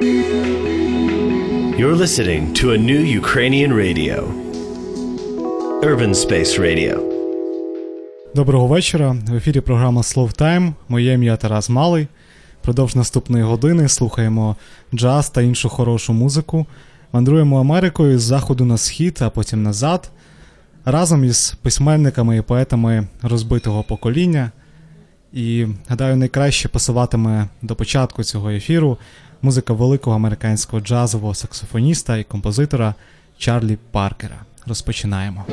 You're listening to a new Ukrainian radio. Urban Space Radio. Доброго вечора. В ефірі програма Slow Time. Моє ім'я Тарас Малий. Продовж наступної години слухаємо джаз та іншу хорошу музику. Мандруємо Америкою з заходу на схід, а потім назад. Разом із письменниками і поетами розбитого покоління. І гадаю, найкраще пасуватиме до початку цього ефіру музика великого американського джазового саксофоніста і композитора Чарлі Паркера. Розпочинаємо.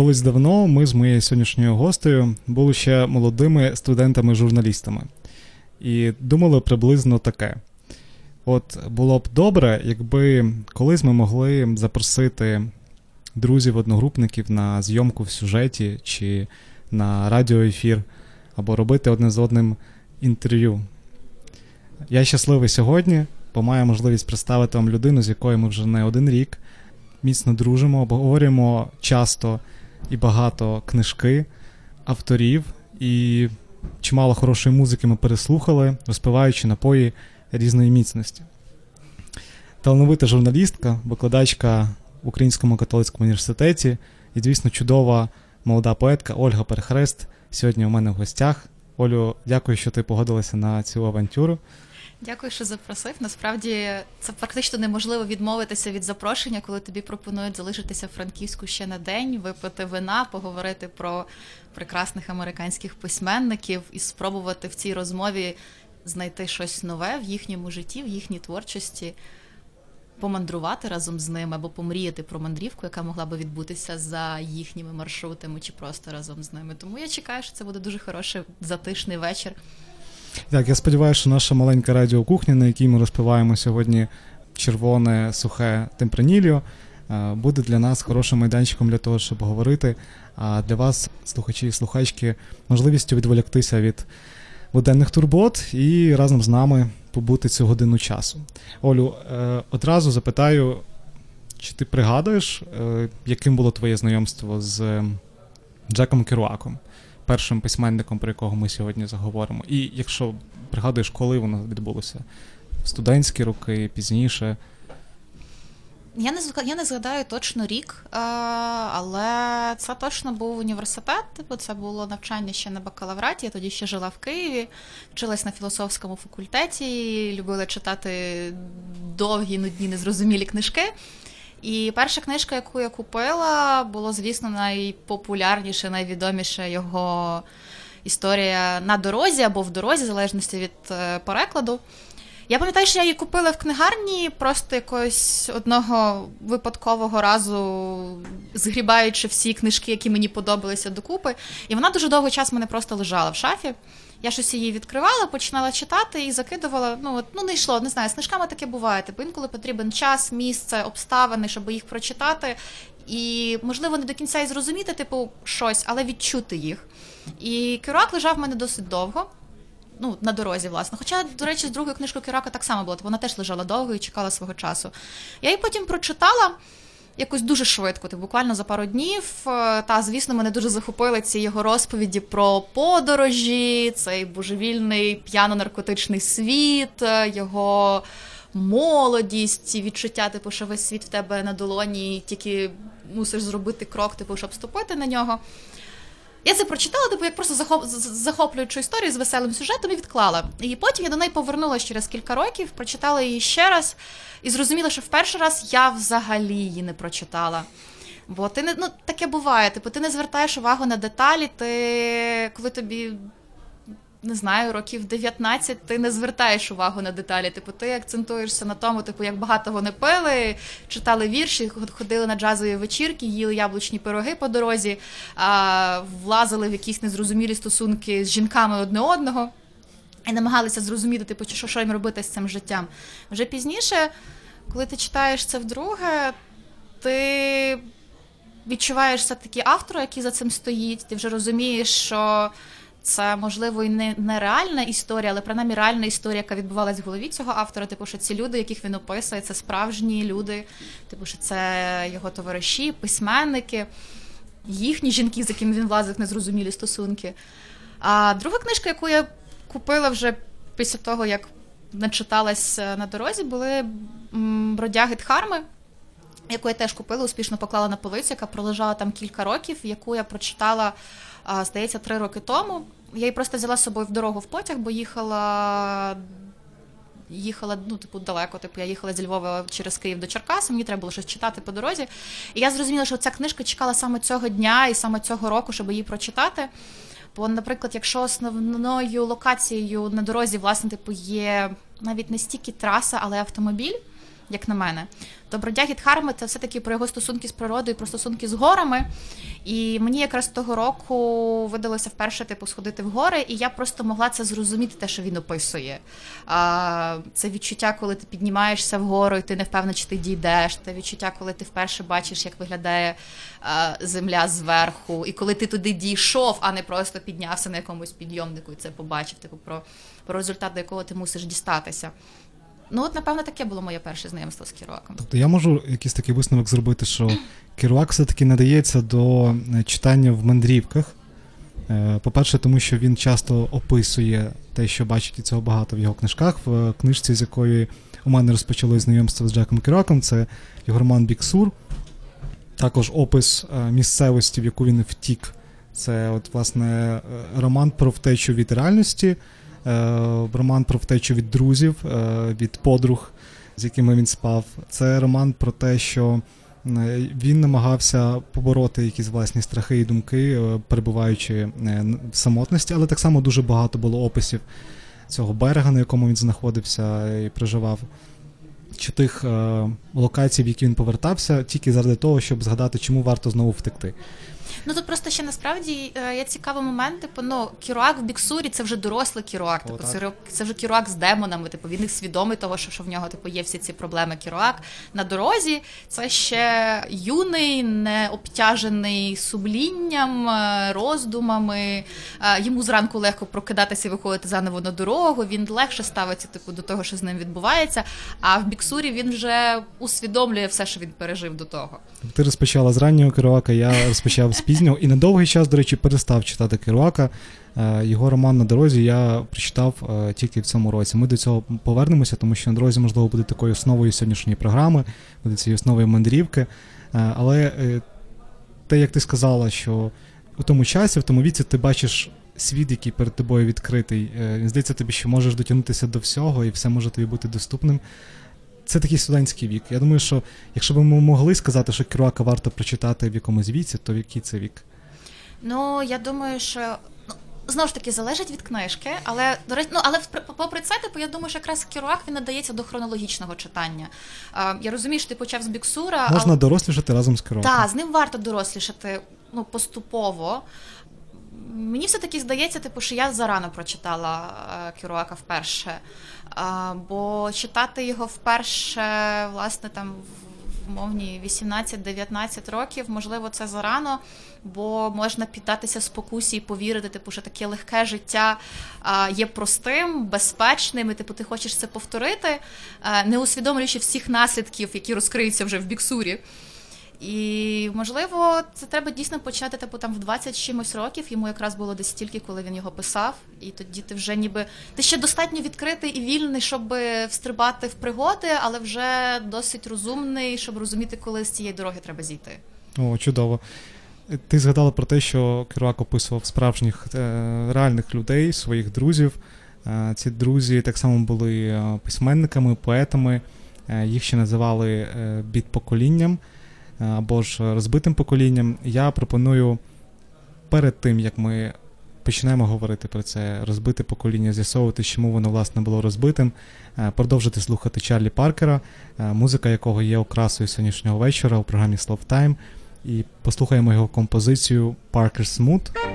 Колись давно ми з моєю сьогоднішньою гостею були ще молодими студентами-журналістами і думали приблизно таке. От було б добре, якби колись ми могли запросити друзів-одногрупників на зйомку в сюжеті чи на радіоефір, або робити одне з одним інтерв'ю. Я щасливий сьогодні, бо маю можливість представити вам людину, з якою ми вже не один рік міцно дружимо, обговорюємо часто і багато книжки, авторів, і чимало хорошої музики ми переслухали, розпиваючи напої різної міцності. Талановита журналістка, викладачка в Українському католицькому університеті і, звісно, чудова молода поетка Ольга Перехрест сьогодні у мене в гостях. Олю, дякую, що ти погодилася на цю авантюру. Дякую, що запросив. Насправді це практично неможливо відмовитися від запрошення, коли тобі пропонують залишитися в Франківську ще на день, випити вина, поговорити про прекрасних американських письменників і спробувати в цій розмові знайти щось нове в їхньому житті, в їхній творчості, помандрувати разом з ними або помріяти про мандрівку, яка могла би відбутися за їхніми маршрутами чи просто разом з ними. Тому я чекаю, що це буде дуже хороший затишний вечір. Так, я сподіваюся, що наша маленька радіокухня, на якій ми розпиваємо сьогодні червоне сухе темпраніліо, е, буде для нас хорошим майданчиком для того, щоб говорити. А для вас, слухачі і слухачки, можливістю відволіктися від буденних турбот і разом з нами побути цю годину часу. Олю, е, одразу запитаю, чи ти пригадуєш, е, яким було твоє знайомство з Джеком Керуаком? Першим письменником, про якого ми сьогодні заговоримо. І якщо пригадуєш, коли воно відбулося? Студентські роки, пізніше. Я не я не згадаю точно рік, але це точно був університет. Типу, це було навчання ще на бакалавраті. Я тоді ще жила в Києві, вчилась на філософському факультеті, любила читати довгі, нудні, незрозумілі книжки. І перша книжка, яку я купила, було, звісно, найпопулярніше, найвідоміша його історія на дорозі або в дорозі, в залежності від е, перекладу. Я пам'ятаю, що я її купила в книгарні просто якогось одного випадкового разу, згрібаючи всі книжки, які мені подобалися докупи. І вона дуже довгий час мене просто лежала в шафі. Я щось її відкривала, починала читати і закидувала. Ну от ну не йшло, не знаю, з книжками таке буває. Типу інколи потрібен час, місце, обставини, щоб їх прочитати. І, можливо, не до кінця і зрозуміти, типу, щось, але відчути їх. І Кюрак лежав в мене досить довго. Ну, на дорозі, власне. Хоча, до речі, з другою книжкою Кюрака так само було, вона теж лежала довго і чекала свого часу. Я її потім прочитала якось дуже швидко, ти буквально за пару днів. Е, та, звісно, мене дуже захопили ці його розповіді про подорожі, цей божевільний п'яно-наркотичний світ, е, його молодість, відчуття, типу, що весь світ в тебе на долоні, і тільки мусиш зробити крок, типу, щоб ступити на нього. Я це прочитала, типу, як просто захоп... захоплюючу історію з веселим сюжетом і відклала. І потім я до неї повернулася через кілька років, прочитала її ще раз і зрозуміла, що в перший раз я взагалі її не прочитала. Бо ти не ну таке буває. Типу, ти не звертаєш увагу на деталі, ти коли тобі не знаю, років 19 ти не звертаєш увагу на деталі. Типу, ти акцентуєшся на тому, типу, як багато вони пили, читали вірші, ходили на джазові вечірки, їли яблучні пироги по дорозі, а, влазили в якісь незрозумілі стосунки з жінками одне одного і намагалися зрозуміти, типу, що, що їм робити з цим життям. Вже пізніше, коли ти читаєш це вдруге, ти відчуваєш все таки автора, який за цим стоїть, ти вже розумієш, що. Це можливо і не, не реальна історія, але принаймні реальна історія, яка відбувалась в голові цього автора. Типу, що ці люди, яких він описує, це справжні люди, типу, що це його товариші, письменники, їхні жінки, з якими він влазив незрозумілі стосунки. А друга книжка, яку я купила вже після того, як начиталась е, на дорозі, були бродяги Дхарми, яку я теж купила, успішно поклала на полицю, яка пролежала там кілька років, яку я прочитала здається, три роки тому. Я її просто взяла з собою в дорогу в потяг, бо їхала. Їхала ну, типу, далеко. Типу, я їхала зі Львова через Київ до Черкаса, мені треба було щось читати по дорозі. І я зрозуміла, що ця книжка чекала саме цього дня і саме цього року, щоб її прочитати. Бо, наприклад, якщо основною локацією на дорозі, власне, типу, є навіть не стільки траса, але автомобіль, як на мене, то бродяги Дхарми це все-таки про його стосунки з природою, про стосунки з горами. І мені якраз того року видалося вперше типу сходити в гори, і я просто могла це зрозуміти, те, що він описує. А, Це відчуття, коли ти піднімаєшся вгору, і ти не впевнена, чи ти дійдеш. Це відчуття, коли ти вперше бачиш, як виглядає а, земля зверху, і коли ти туди дійшов, а не просто піднявся на якомусь підйомнику і це побачив, типу про, про результат, до якого ти мусиш дістатися. Ну, от, напевно, таке було моє перше знайомство з Керуаком. Тобто я можу якийсь такий висновок зробити, що Керуак все-таки надається до е, читання в мандрівках. Е, по-перше, тому що він часто описує те, що бачить і цього багато в його книжках. В книжці, з якої у мене розпочалось знайомство з Джеком Керуаком, це його роман Біксур. Також опис е, місцевості, в яку він втік. Це, от, власне, роман про втечу від реальності роман про втечу від друзів, від подруг, з якими він спав. Це роман про те, що він намагався побороти якісь власні страхи і думки, перебуваючи в самотності, але так само дуже багато було описів цього берега, на якому він знаходився і проживав чи тих е, локацій, в які він повертався, тільки заради того, щоб згадати, чому варто знову втекти. Ну тут просто ще насправді е, є цікавий момент, типу, ну, Кіруак в Біксурі це вже дорослий Кіруак. Типу, це, це вже Кіруак з демонами. Типу, він їх свідомий того, що, що в нього типу, є всі ці проблеми. Кіруак на дорозі це ще юний, не обтяжений сублінням, е, роздумами. Е, йому зранку легко прокидатися і виходити заново на дорогу. Він легше ставиться типу, до того, що з ним відбувається. А в Біксурі він вже усвідомлює все, що він пережив до того. Ти розпочала з раннього Кіруака, я розпочав пізнього. І на довгий час, до речі, перестав читати Керуака. Е, його роман на дорозі я прочитав е, тільки в цьому році. Ми до цього повернемося, тому що на дорозі, можливо, буде такою основою сьогоднішньої програми, буде цією основою мандрівки. Е, але те, як ти сказала, що у тому часі, в тому віці, ти бачиш світ, який перед тобою відкритий. Здається, тобі що можеш дотягнутися до всього, і все може тобі бути доступним. Це такий студентський вік. Я думаю, що якщо б ми могли сказати, що Керуака варто прочитати в якомусь віці, то в який це вік? Ну, я думаю, що. Ну, знову ж таки, залежить від книжки, але до речі, ну але попри це, типу, я думаю, що якраз Керуак він надається до хронологічного читання. А, Я розумію, що ти почав з Біксура. Можна але... дорослішати разом з Керуаком. Так, з ним варто дорослішати ну, поступово. Мені все-таки здається, типу, що я зарано прочитала е, Керуака вперше. Бо читати його вперше, власне, там в мовні 18-19 років, можливо, це зарано, бо можна піддатися спокусі і повірити, типу, що таке легке життя є простим, безпечним, і типу, ти хочеш це повторити, не усвідомлюючи всіх наслідків, які розкриються вже в біксурі. І можливо, це треба дійсно почати типу там в 20 чимось років. Йому якраз було десь стільки, коли він його писав. І тоді ти вже ніби ти ще достатньо відкритий і вільний, щоб встрибати в пригоди, але вже досить розумний, щоб розуміти, коли з цієї дороги треба зійти. О, чудово. Ти згадала про те, що Керуак описував справжніх е, реальних людей, своїх друзів. Е, ці друзі так само були е, письменниками, поетами. Їх ще називали бідпоколінням. Е, або ж розбитим поколінням, я пропоную перед тим, як ми почнемо говорити про це розбите покоління, з'ясовувати, чому воно власне було розбитим, е, продовжити слухати Чарлі Паркера, е, музика якого є окрасою сьогоднішнього вечора у програмі Slow Time, і послухаємо його композицію Parker's Mood.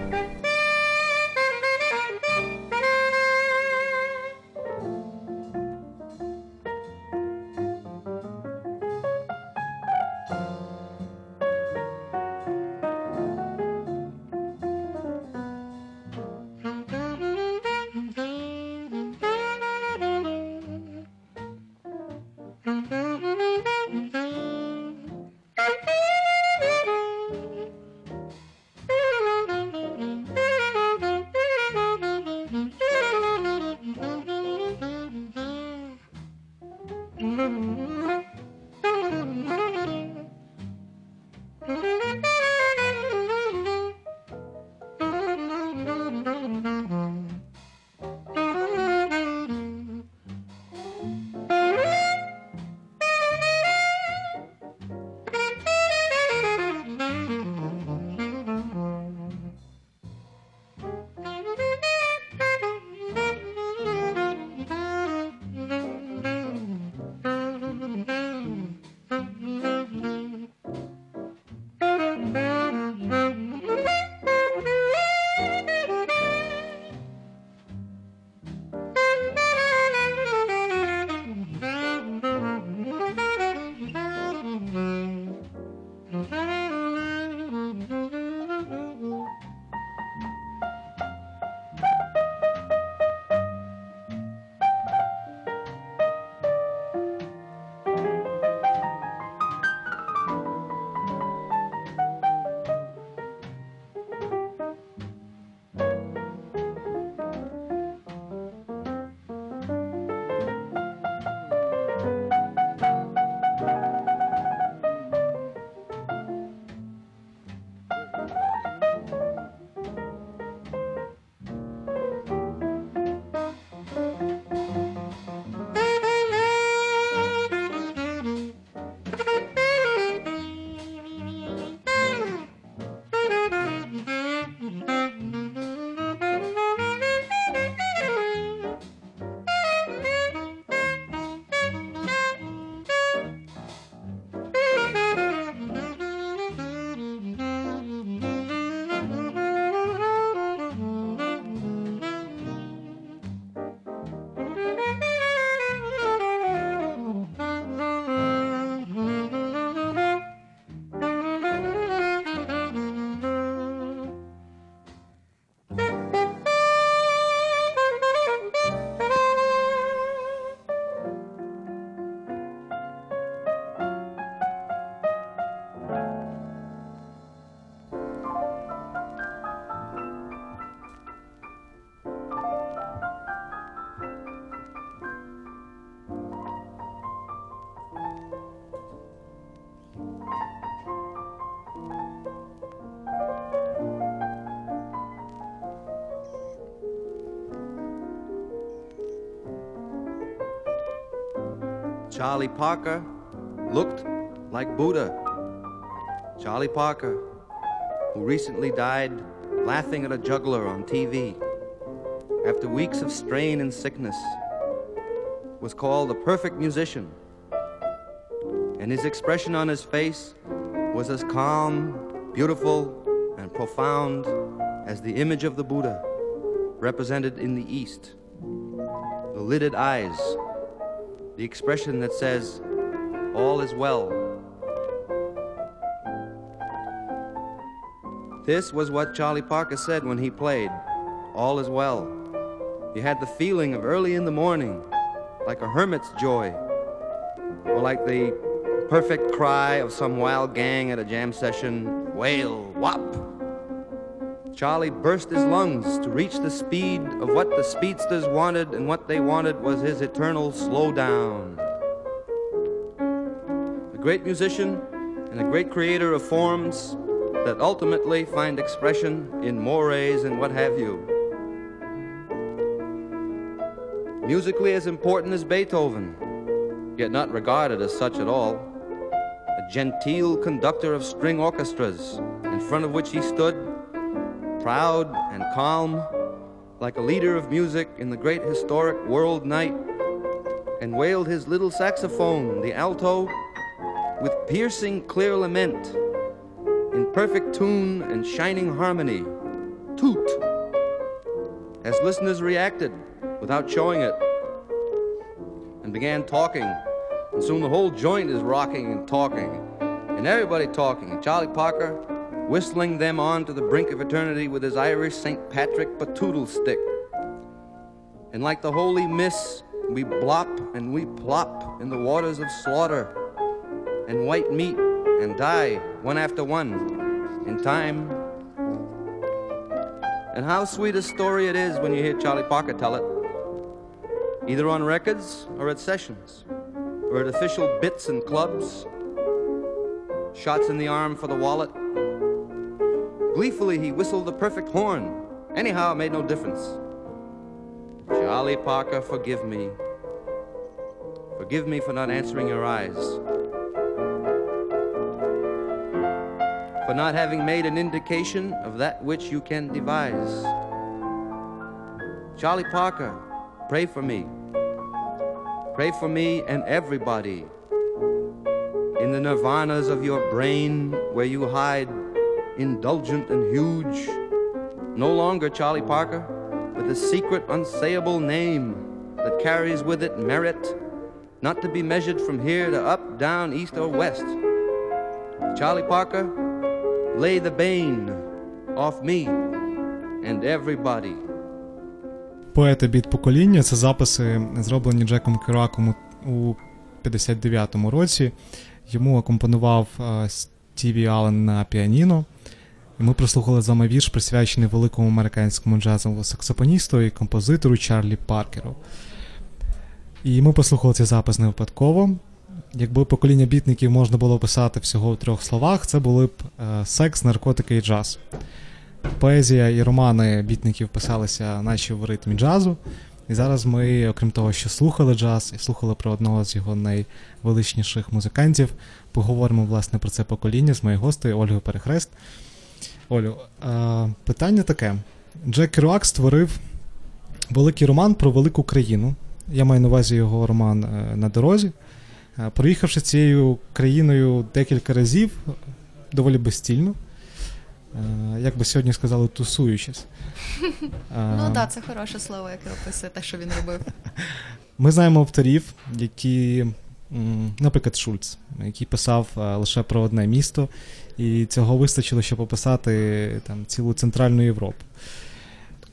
Charlie Parker looked like Buddha. Charlie Parker, who recently died laughing at a juggler on TV after weeks of strain and sickness, was called a perfect musician. And his expression on his face was as calm, beautiful, and profound as the image of the Buddha represented in the East. The lidded eyes, the expression that says, All is well. This was what Charlie Parker said when he played, All is well. You had the feeling of early in the morning, like a hermit's joy, or like the perfect cry of some wild gang at a jam session, wail, whop. Charlie burst his lungs to reach the speed of what the speedsters wanted, and what they wanted was his eternal slowdown. A great musician and a great creator of forms that ultimately find expression in mores and what have you. Musically as important as Beethoven, yet not regarded as such at all. A genteel conductor of string orchestras, in front of which he stood, proud and calm, like a leader of music in the great historic world night, and wailed his little saxophone, the alto, with piercing clear lament, in perfect tune and shining harmony. Toot! As listeners reacted without showing it, and began talking, and soon the whole joint is rocking and talking, and everybody talking, and Charlie Parker whistling them on to the brink of eternity with his Irish St. Patrick batoodle stick. And like the holy miss, we blop and we plop in the waters of slaughter and white meat and die one after one in time. And how sweet a story it is when you hear Charlie Parker tell it, either on records or at sessions, or at official bits and clubs, shots in the arm for the wallet. Gleefully, he whistled the perfect horn. Anyhow, it made no difference. Charlie Parker, forgive me. Forgive me for not answering your eyes. For not having made an indication of that which you can devise. Charlie Parker, pray for me. Pray for me and everybody. In the nirvanas of your brain, where you hide, indulgent and huge. No longer Charlie Parker, with a secret, unsayable name that carries with it merit, not to be measured from here to up, down, east, or west. Charlie Parker, lay the bane off me and everybody. Поети бід покоління це записи, зроблені Джеком Керуаком у- у 59-му році. Йому акомпонував е, Стіві Аллен на піаніно. І ми прослухали з вами вірш, присвячений великому американському джазовому саксофоністу і композитору Чарлі Паркеру. І ми послухали цей запис не випадково. Якби покоління бітників можна було описати всього в трьох словах, це були б е, секс, наркотики і джаз. Поезія і романи бітників писалися наче в ритмі джазу. І зараз ми, окрім того, що слухали джаз і слухали про одного з його найвеличніших музикантів, поговоримо власне про це покоління з моєю гостею Ольгою Перехрест. Олю, е, питання таке: Джек Керуак створив великий роман про велику країну. Я маю на увазі його роман е, на дорозі. Е, Проїхавши цією країною декілька разів, доволі безстільно. Е, Як би сьогодні сказали, тусуючись. Ну так, це хороше слово, яке описує те, що він робив. Ми знаємо авторів, які, наприклад, Шульц, який писав лише про одне місто, і цього вистачило, щоб описати там, цілу Центральну Європу.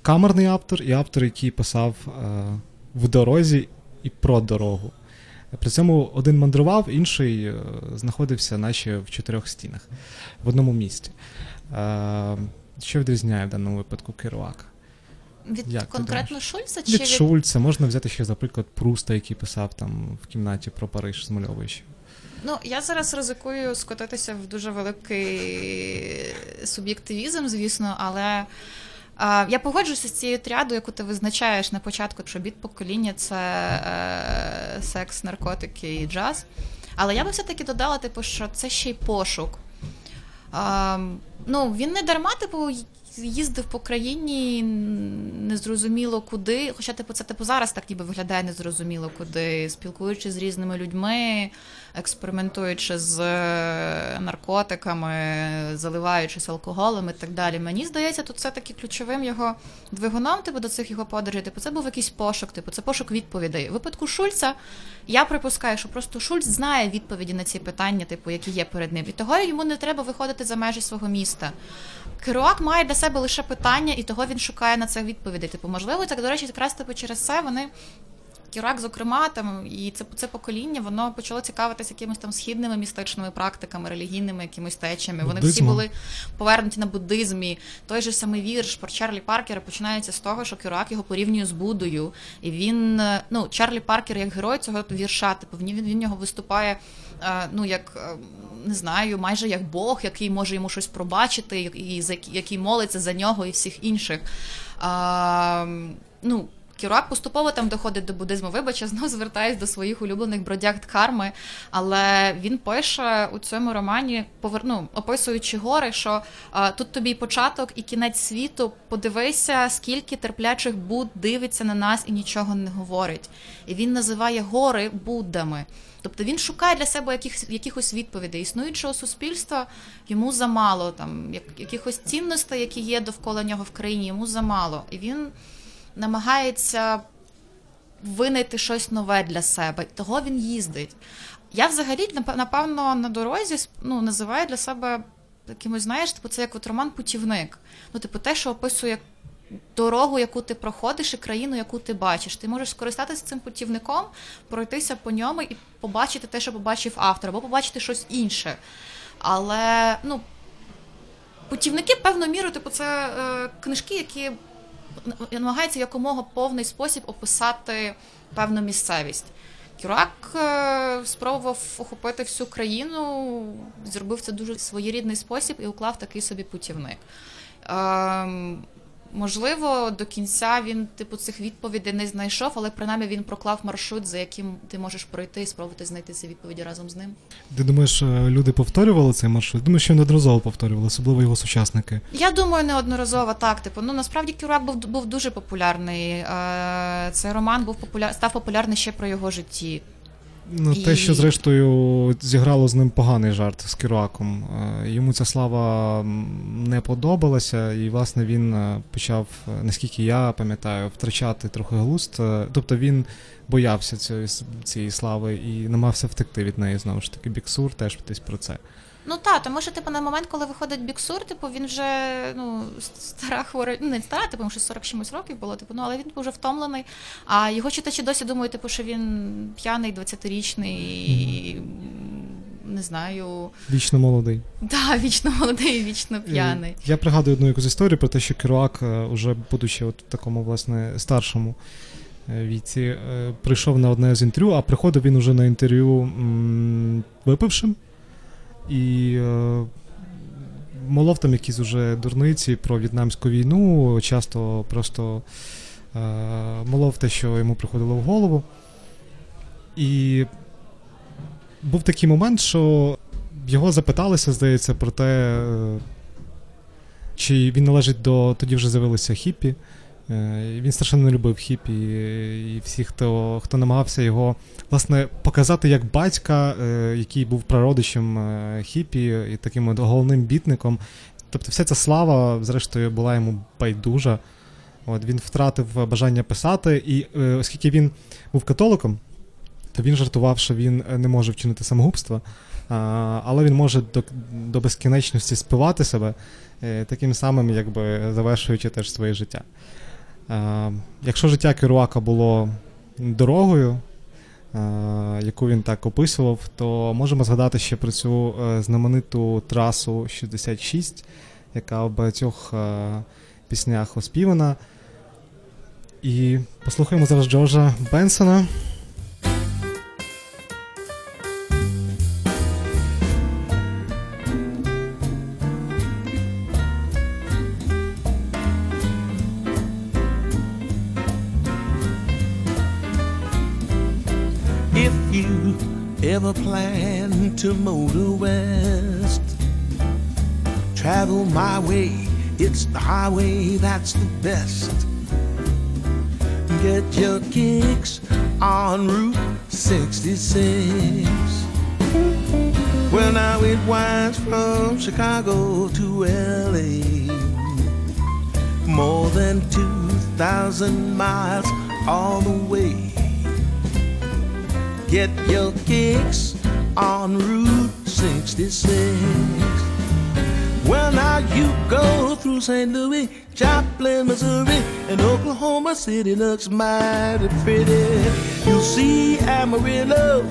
Камерний автор і автор, який писав е, в дорозі і про дорогу. При цьому один мандрував, інший е, знаходився наче в чотирьох стінах в одному місті. Е, що відрізняє в даному випадку Керуака? Від Як конкретно Шульца чи Від від Шульца можна взяти ще, наприклад, Пруста, який писав там в кімнаті про Париж Смольович. Ну, я зараз ризикую скотитися в дуже великий суб'єктивізм, звісно, але Я погоджуюся з цією трядою, яку ти визначаєш на початку, що біт покоління це е, секс, наркотики і джаз. Але я би все-таки додала, типу, що це ще й пошук. А, ну, Він не дарма, типу, їздив по країні незрозуміло куди. Хоча, типу, це типу зараз так ніби виглядає незрозуміло куди, спілкуючись з різними людьми, експериментуючи з е, наркотиками, заливаючись алкоголем і так далі. Мені здається, тут все таки ключовим його двигуном, типу, до цих його подорожей, типу, це був якийсь пошук, типу, це пошук відповідей. У випадку Шульца я припускаю, що просто Шульц знає відповіді на ці питання, типу, які є перед ним. І того йому не треба виходити за межі свого міста. Керуак має для себе лише питання, і того він шукає на це відповіді. Типу, можливо, так до речі, якраз типу через це вони. Кірак, зокрема, там і це це покоління, воно почало цікавитися якимись там східними містичними практиками, релігійними якимись течами. Вони всі були повернуті на буддизмі. Той же самий вірш про Чарлі Паркера починається з того, що Кірак його порівнює з Буддою. І він, ну, Чарлі Паркер як герой цього вірша, типу він він нього виступає, ну як не знаю, майже як Бог, який може йому щось пробачити, і який молиться за нього і всіх інших. А, ну, Кірак поступово там доходить до буддизму. Вибач, я знову звертаюсь до своїх улюблених бродяг Дхарми, але він пише у цьому романі, поверну, описуючи гори, що а, тут тобі початок і кінець світу. Подивися, скільки терплячих Буд дивиться на нас і нічого не говорить. І він називає гори Буддами. Тобто він шукає для себе яких, якихось відповідей. Існуючого суспільства йому замало, там якихось цінностей, які є довкола нього в країні, йому замало. І він намагається винайти щось нове для себе. Того він їздить. Я взагалі, напевно, на дорозі ну, називаю для себе якимось, знаєш, типу, це як от роман Путівник. Ну, типу, те, що описує дорогу, яку ти проходиш, і країну, яку ти бачиш. Ти можеш скористатися цим путівником, пройтися по ньому і побачити те, що побачив автор, або побачити щось інше. Але ну, путівники, певною мірою, типу, це е, книжки, які намагаються якомога повний спосіб описати певну місцевість. Кюрак е, спробував охопити всю країну, зробив це дуже своєрідний спосіб і уклав такий собі путівник. Можливо, до кінця він типу цих відповідей не знайшов, але принаймні він проклав маршрут, за яким ти можеш пройти і спробувати знайти ці відповіді разом з ним. Ти думаєш, е, люди повторювали цей маршрут? Думаю, що неодноразово повторювали, особливо його сучасники. Я думаю, неодноразово так. Типу, ну насправді Кюрак був був дуже популярний. Е, цей роман був популяр став популярний ще про його житті. Ну, Те, що зрештою зіграло з ним поганий жарт з Керуаком. Е, йому ця слава не подобалася, і, власне, він е, почав, е, наскільки я пам'ятаю, втрачати трохи глузд. Тобто він боявся цієї, цієї слави і намагався втекти від неї. Знову ж таки, Біксур теж десь про це. Ну так, тому що типу на момент, коли виходить біксур, типу він вже ну стара хвора, ну не стара, типу, що 40 чимось років було, типу, ну але він вже втомлений. А його читачі досі думають, типу, що він п'яний, 20-річний, і, не знаю. Вічно молодий. Так, да, вічно молодий, вічно п'яний. Я пригадую одну якусь історію про те, що Керуак, е, уже будучи от в такому, власне, старшому. Е, віці е, прийшов на одне з інтерв'ю, а приходив він уже на інтерв'ю м- випившим і е, молов там якісь уже дурниці про в'єтнамську війну, часто просто е, молов те, що йому приходило в голову. І був такий момент, що його запиталися, здається, про те, е, чи він належить до тоді вже з'явилися хіпі. Е, він страшенно не любив хіпі, і всі, хто хто намагався його власне показати як батька, е, який був прародичем е, хіпі і таким головним бітником. Тобто, вся ця слава, зрештою, була йому байдужа. От Він втратив бажання писати, і оскільки він був католиком, то він жартував, що він не може вчинити самогубство, але він може до до безкінечності спивати себе, таким самим, якби завершуючи теж своє життя. Е, якщо життя Керуака було дорогою, е, яку він так описував, то можемо згадати ще про цю е, знамениту трасу 66, яка в багатьох піснях оспівана. І послухаємо зараз Джорджа Бенсона. Plan to motor west, travel my way. It's the highway that's the best. Get your kicks on Route 66. Well, now it winds from Chicago to LA. More than 2,000 miles all the way. Get your kicks on Route 66. Well, now you go through St. Louis, Joplin, Missouri, and Oklahoma City looks mighty pretty. You'll see Amarillo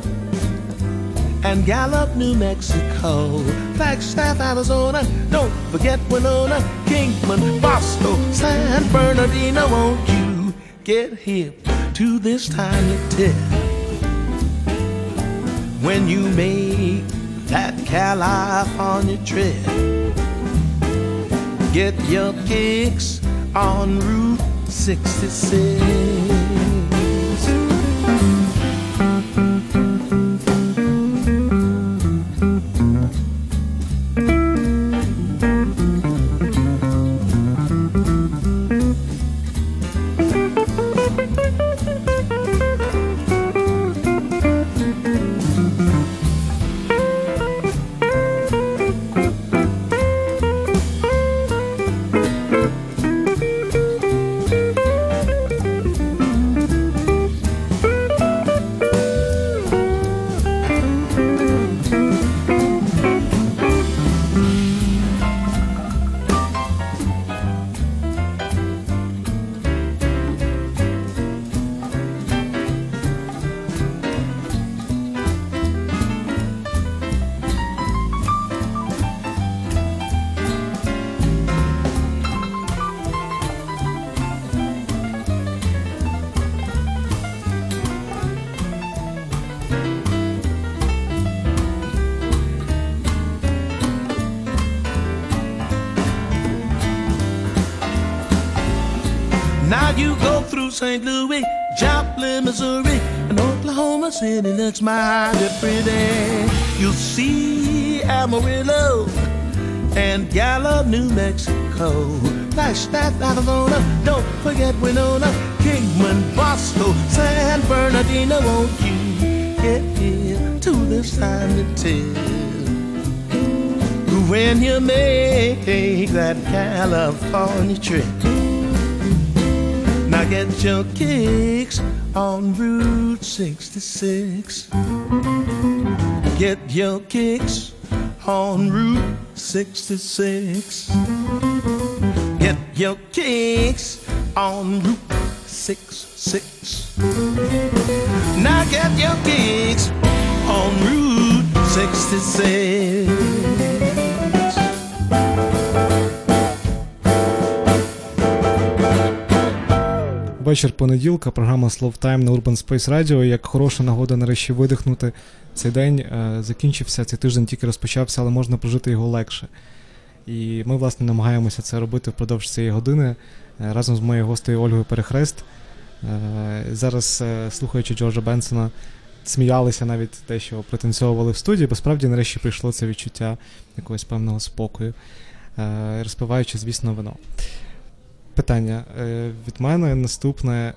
and Gallup, New Mexico, Flagstaff, Arizona. Don't forget Winona, Kingman, Bosco, San Bernardino. Won't you get hip to this tiny tip when you make that California trip? Get your kicks on Route 66. St. Louis, Joplin, Missouri, and Oklahoma City looks mighty pretty. You'll see Amarillo and Gallup, New Mexico, Flagstaff, Arizona. Don't forget Winona, Kingman, Bosco, San Bernardino. Won't you get here to this time to tell? When you make that California trip. Get your kicks on Route 66. Get your kicks on Route 66. Get your kicks on Route 66. Now get your kicks on Route 66. Вечір понеділка, програма Slow Time на Urban Space Radio. Як хороша нагода нарешті видихнути. Цей день е, закінчився, цей тиждень тільки розпочався, але можна прожити його легше. І ми, власне, намагаємося це робити впродовж цієї години е, разом з моєю гостею Ольгою Перехрест. Е, зараз, слухаючи Джорджа Бенсона, сміялися навіть те, що пританцьовували в студії, бо справді нарешті прийшло це відчуття якогось певного спокою, розпиваючи, звісно, вино. Питання е, від мене наступне.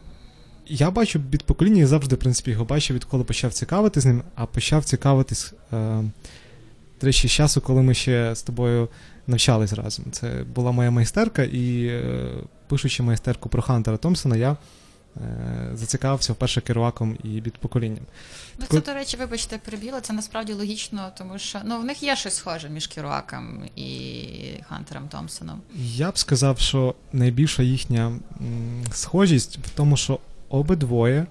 Я бачу від покоління і завжди, в принципі, його бачив, відколи почав цікавитись ним, а почав цікавитись, е, речі, з часу, коли ми ще з тобою навчались разом. Це була моя майстерка, і е, пишучи майстерку про Хантера Томпсона, я зацікавився вперше керуваком і від поколінням. Ну, це, до речі, вибачте, прибіло, це насправді логічно, тому що ну, в них є щось схоже між Керуаком і Хантером Томпсоном. Я б сказав, що найбільша їхня схожість в тому, що обидвоє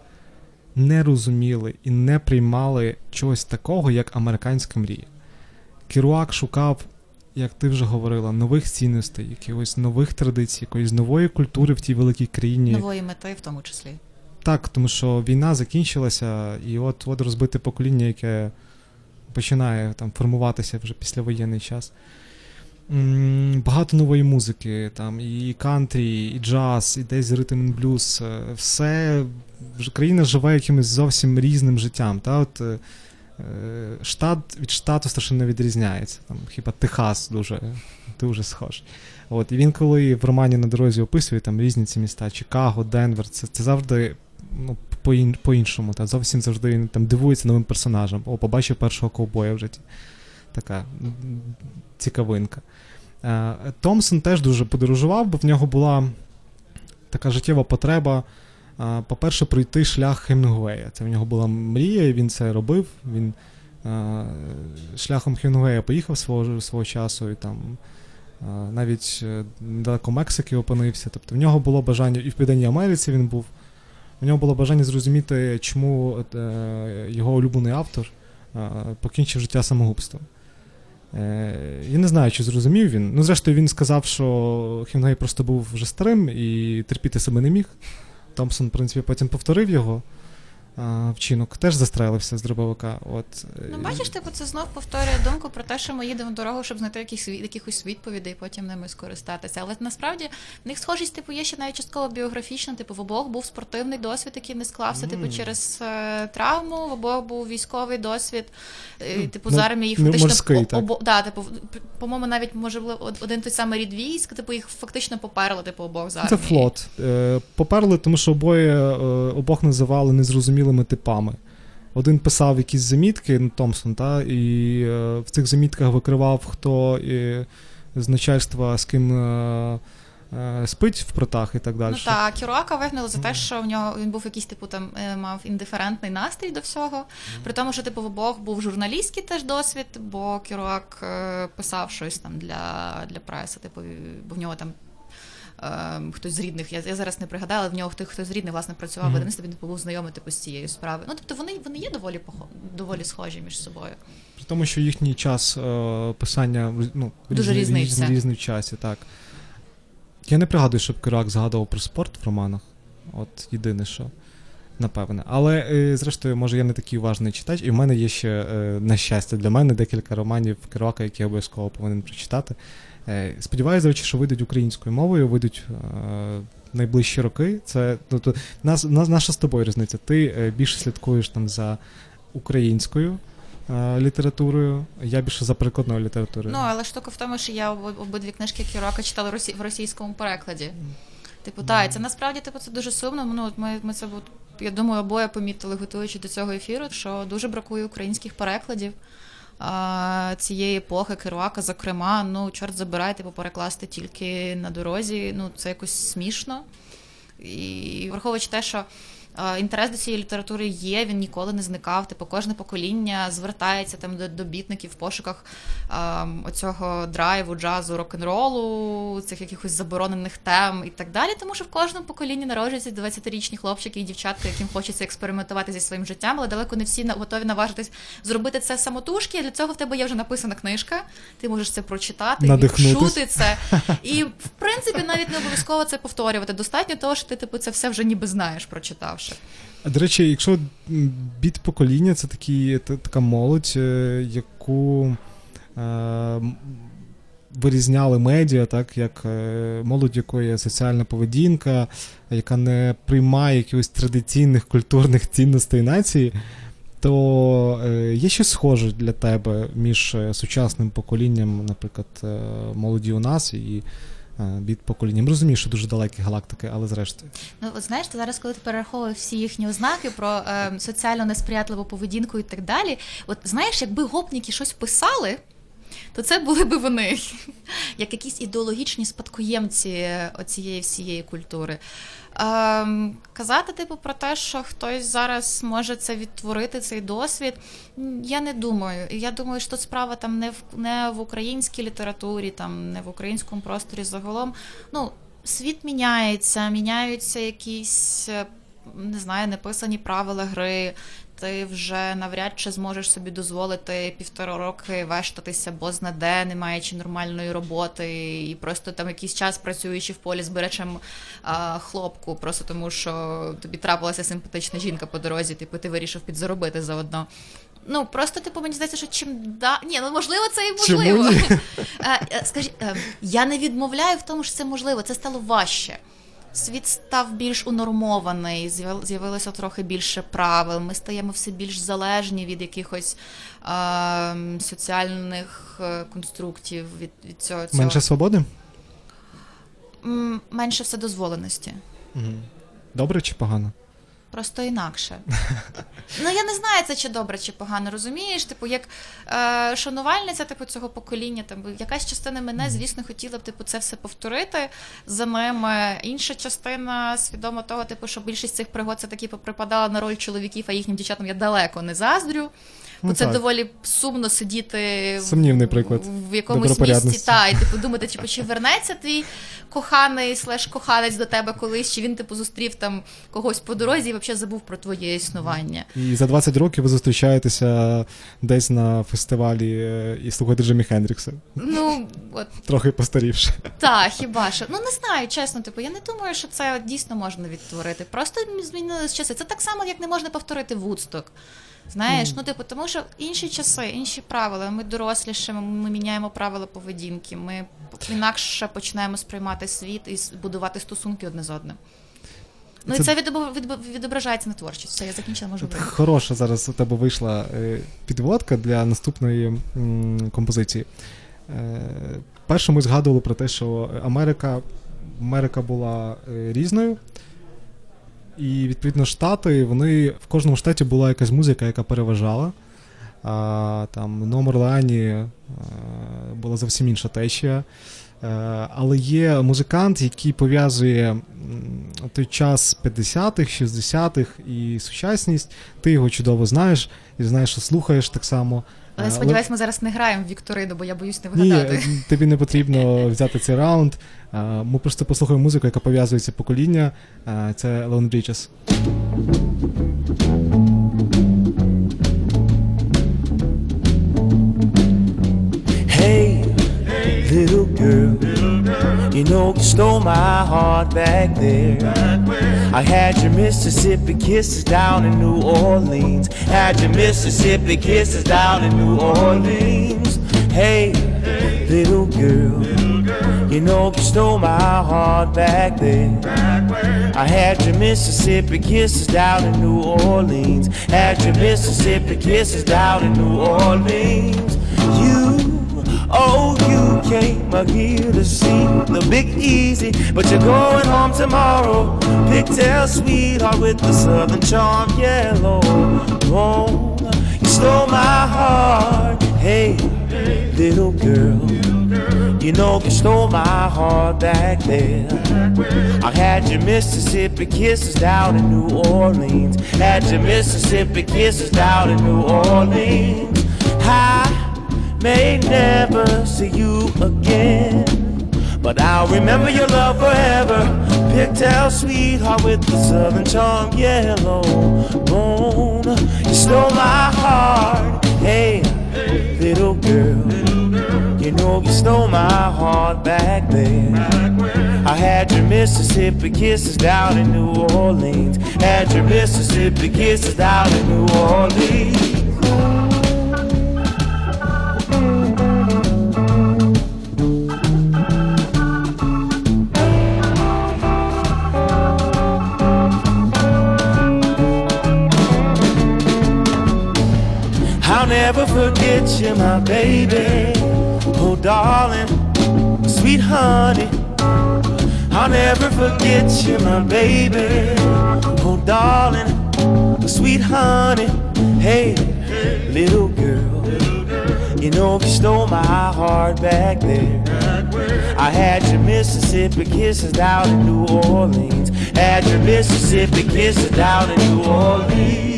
не розуміли і не приймали чогось такого, як американська мрія. Керуак шукав, як ти вже говорила, нових цінностей, якихось нових традицій, якоїсь нової культури в тій великій країні. Нової мети в тому числі. Так, тому що війна закінчилася, і от от розбите покоління, яке починає там формуватися вже післявоєнний час. багато нової музики, там і кантрі, і джаз, і десь ритм блюз. Е, все країна живе якимось зовсім різним життям. Та? От, е, Штат від штату страшенно відрізняється. Там, Хіба Техас дуже дуже схож. От, І він, коли в романі на дорозі описує там різні ці міста, Чикаго, Денвер, це це завжди ну, по-іншому. Та, Зовсім завжди він там дивується новим персонажем. О, побачив першого ковбоя в житті. Така цікавинка. Е, Томсон теж дуже подорожував, бо в нього була така життєва потреба. Е, по-перше, пройти шлях Хемінгуея. Це в нього була мрія, він це робив. Він е, шляхом Хемінгуея поїхав свого свого часу і там навіть недалеко Мексики опинився. Тобто в нього було бажання, і в Південній Америці він був. У нього було бажання зрозуміти, чому його улюблений автор покінчив життя самогубством. Е, я не знаю, чи зрозумів він. Ну, зрештою, він сказав, що Хемінгей просто був вже старим і терпіти себе не міг. Томпсон, в принципі, потім повторив його вчинок теж застрелився з дробовика. От. Ну, бачиш, типу, це знов повторює думку про те, що ми їдемо в дорогу, щоб знайти якісь якихось відповідей і потім ними скористатися. Але насправді в них схожість, типу, є ще навіть частково біографічна. Типу, в обох був спортивний досвід, який не склався, mm. типу, через е, травму, в обох був військовий досвід. Mm. Типу, з армії фактично морський, так? Обо, да, типу, по-моєму, навіть може один той самий рід військ, типу, їх фактично поперли, типу, обох з армії. Це флот. Е, поперли, тому що обоє е, обох називали незрозумілими типами типами. Один писав якісь замітки, ну, Томпсон, та, і е, в цих замітках викривав, хто і, з начальства з ким е, е, спить в протах і так далі. Ну так, Кіруака вигнали за те, що в нього він був якийсь типу там е, мав індиферентний настрій до всього. При тому, що типу в обох був журналістський теж досвід, бо Кіруак е, писав щось там для для преси, типу, бо в нього там хтось з рідних, я я зараз не пригадала, але в нього хтось хтось з рідних власне працював mm-hmm. видавництво, він був знайомий типу, з цією справою. Ну тобто вони вони є доволі доволі схожі між собою. При тому, що їхній час е, писання ну, дуже різний, різний, різний в часі, так. Я не пригадую, щоб Кирак згадував про спорт в романах. От єдине, що. Напевне. Але, е, зрештою, може, я не такий уважний читач, і в мене є ще, е, на щастя, для мене декілька романів Керуака, які я обов'язково повинен прочитати. Е, сподіваюся, речі, що вийдуть українською мовою, вийдуть найближчі роки. Це тобто, нас, нас, наша з тобою різниця. Ти е, більше слідкуєш там за українською. Літературою, я більше за перекладною літературою. Ну, але штука в тому, що я обидві книжки Кірока читала в російському перекладі. Типу, mm. так, це насправді типу, це дуже сумно. Ну, Ми ми це я думаю, обоє помітили, готуючи до цього ефіру, що дуже бракує українських перекладів цієї епохи Керуака, зокрема, ну, чорт забирайте, типу, перекласти тільки на дорозі. Ну, це якось смішно. І враховуючи те, що інтерес до цієї літератури є, він ніколи не зникав. Типу, кожне покоління звертається там до, до бітників в пошуках а, оцього драйву, джазу, рок-н-ролу, цих якихось заборонених тем і так далі. Тому що в кожному поколінні народжуються 20-річні хлопчики і дівчатки, яким хочеться експериментувати зі своїм життям, але далеко не всі готові наважитись зробити це самотужки. Для цього в тебе є вже написана книжка. Ти можеш це прочитати, відчути це. І в принципі навіть не обов'язково це повторювати. Достатньо того, що ти типу це все вже ніби знаєш, прочитавши інакше. До речі, якщо біт покоління це такі, така молодь, е, яку е, вирізняли медіа, так, як е, молодь, якої є соціальна поведінка, яка не приймає якихось традиційних культурних цінностей нації, то е, є щось схоже для тебе між сучасним поколінням, наприклад, молоді у нас і від поколінням. Розумію, що дуже далекі галактики, але зрештою. Ну от знаєш, ти зараз, коли ти перераховував всі їхні ознаки про е, соціально несприятливу поведінку і так далі. От знаєш, якби гопніки щось писали. То це були би вони, як якісь ідеологічні спадкоємці цієї всієї культури. Ем, Казати, типу, про те, що хтось зараз може це відтворити, цей досвід, я не думаю. Я думаю, що тут справа там не в не в українській літературі, там не в українському просторі загалом. Ну, світ міняється, міняються якісь. Не знаю, неписані правила гри, ти вже навряд чи зможеш собі дозволити півтора роки вештатися, бо знаде, не маючи нормальної роботи, і просто там якийсь час працюючи в полі з беречем а, хлопку, просто тому що тобі трапилася симпатична жінка по дорозі, типу ти вирішив підзаробити заодно. Ну, просто, типу, мені здається, що чим да. Ні, ну можливо, це і можливо. Е, е, Скажіть, е, я не відмовляю в тому, що це можливо, це стало важче. Світ став більш унормований, з'яв- з'явилося трохи більше правил. Ми стаємо все більш залежні від якихось е, соціальних конструктів, від, від цього. цього. Менше свободи? Менше вседозволеності. Добре чи погано? Просто інакше. Ну я не знаю, це чи добре, чи погано, розумієш? Типу, як е, шанувальниця типу, цього покоління, там якась частина мене, звісно, хотіла б типу, це все повторити за ними. Інша частина свідомо того, типу, що більшість цих пригод це таки поприпадала на роль чоловіків, а їхнім дівчатам я далеко не заздрю. Бо Ну, це так. доволі сумно сидіти Сумнівний приклад в якомусь місці, та, і типу думати, типу, чи вернеться твій коханий слеш коханець до тебе колись, чи він типу зустрів там когось по дорозі і взагалі забув про твоє існування. І за 20 років ви зустрічаєтеся десь на фестивалі е, і слухаєте Джимі Хендрікса, Ну от трохи постарівши. та хіба що ну не знаю, чесно, типу, я не думаю, що це дійсно можна відтворити. Просто змінились часи. Це так само, як не можна повторити Вудсток. Знаєш, ну типу, тому що інші часи, інші правила. Ми дорослішимо, ми міняємо правила поведінки. Ми інакше починаємо сприймати світ і будувати стосунки одне з одним. Ну Це- і це відображається на творчість. Все, я закінчила, можу От. Хороша зараз у тебе вийшла е, підводка для наступної м, композиції. Е, перше ми згадували про те, що Америка, Америка була е, різною. І відповідно штати, вони в кожному штаті була якась музика, яка переважала. А, там номер Лані е, була зовсім інша течія. Е, але є музикант, який пов'язує той час 50-х, 60-х і сучасність. Ти його чудово знаєш і знаєш, що слухаєш так само. Але Е, сподіваюсь, ми зараз не граємо в Вікторину, бо я боюсь не ні, е, тобі не потрібно взяти цей раунд. Е, Ми просто послухаємо музику, яка пов'язує ці покоління. Е, Це Леон Бріджес. Hey, little girl, you know you stole my heart back there. I had your Mississippi kisses down in New Orleans. Had your Mississippi kisses down in New Orleans. Hey, little girl, you know you stole my heart back there. I had your Mississippi kisses down in New Orleans. Had your Mississippi kisses down in New Orleans. You, oh, you came here to see the Big Easy, but you're going home tomorrow. Pigtail sweetheart with the Southern charm, yellow. Oh, you stole my heart. Hey, little girl. You know you stole my heart back there. I had your Mississippi kisses down in New Orleans. Had your Mississippi kisses down in New Orleans. I may never see you again. But I'll remember your love forever. Pigtail sweetheart with the southern charm, yellow bone. You stole my heart. Heart back there. I had your Mississippi kisses down in New Orleans. Had your Mississippi kisses down in New Orleans. I'll never forget you, my baby. Oh, darling, sweet honey. I'll never forget you, my baby. Oh, darling, sweet honey. Hey, little girl, you know you stole my heart back there. I had your Mississippi kisses down in New Orleans. Had your Mississippi kisses down in New Orleans.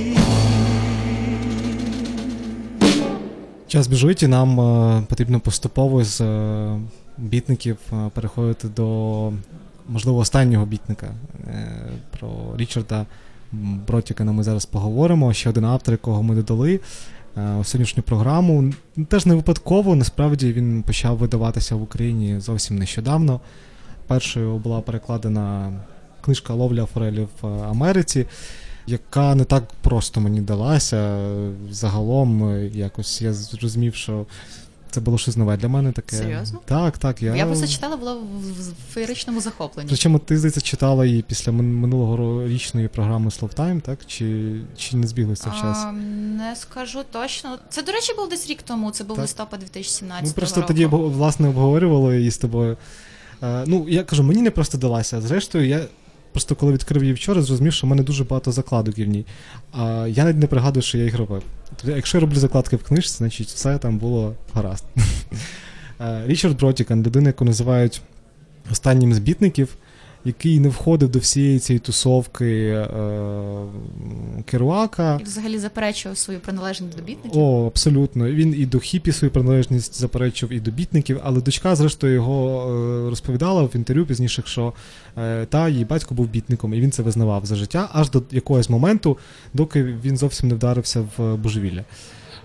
Час біжить, і нам е, потрібно поступово з е, бітників е, переходити до, можливо, останнього бітника. Е, про Річарда Бротікана ми зараз поговоримо. Ще один автор, якого ми додали е, у сьогоднішню програму. Теж не випадково, насправді він почав видаватися в Україні зовсім нещодавно. Першою була перекладена книжка Ловля форелі в Америці. яка не так просто мені далася. Загалом, якось я зрозумів, що це було щось нове для мене таке. Серйозно? Так, так. Я, Я просто читала, була в, феєричному захопленні. Причому ти здається читала її після минулого річної програми Словтайм, так? Чи, чи не збіглися в час? А, не скажу точно. Це, до речі, був десь рік тому, це був Так. листопад 2017 року. Ми просто року. тоді власне обговорювали її з тобою. Е, ну, я кажу, мені не просто далася. Зрештою, я просто коли відкрив її вчора, зрозумів, що в мене дуже багато закладок є в ній. А я навіть не пригадую, що я їх робив. Тобто, якщо я роблю закладки в книжці, значить все там було гаразд. Е, Річард Бротікан, людина, яку називають останнім з бітників, який не входив до всієї цієї тусовки е, Керуака. І взагалі заперечував свою приналежність до бітників. О, абсолютно. Він і до хіпі свою приналежність заперечив, і до бітників, але дочка, зрештою, його е, розповідала в інтерв'ю пізніше, що е, та її батько був бітником, і він це визнавав за життя аж до якогось моменту, доки він зовсім не вдарився в божевілля.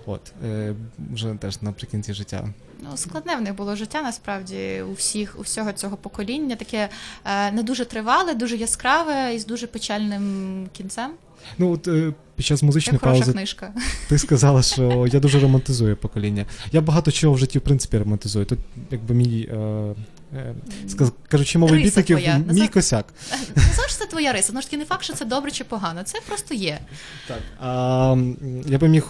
От, е, вже теж наприкінці життя. Ну, складне в них було життя, насправді, у всіх, у всього цього покоління. Таке е, не дуже тривале, дуже яскраве і з дуже печальним кінцем. Ну, от е, під час музичної Як паузи книжка. ти сказала, що я дуже романтизую покоління. Я багато чого в житті, в принципі, романтизую. Тут, якби мій. Е, кажучи мовою бітників, твоя. мій косяк. Не знаю, що це твоя риса. Ну ж таки не факт, що це добре чи погано. Це просто є. Так. А, я би міг,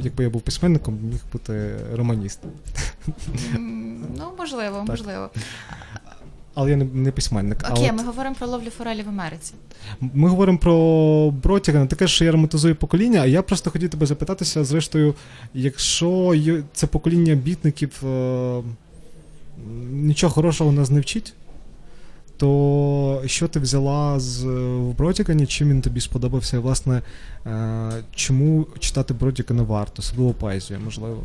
якби я був письменником, міг бути романістом. Ну, можливо, можливо. Але я не, не письменник. Окей, от ми говоримо про ловлю форелі в Америці. ми говоримо про Бротіка, таке, що я романтизую покоління, а я просто хотів тебе запитатися, зрештою, якщо це покоління бітників е, нічого хорошого нас не вчить, то що ти взяла з Бродікані, Бротікані, чим він тобі сподобався? І, власне, е, чому читати Бродікана варто, особливо поезію, можливо?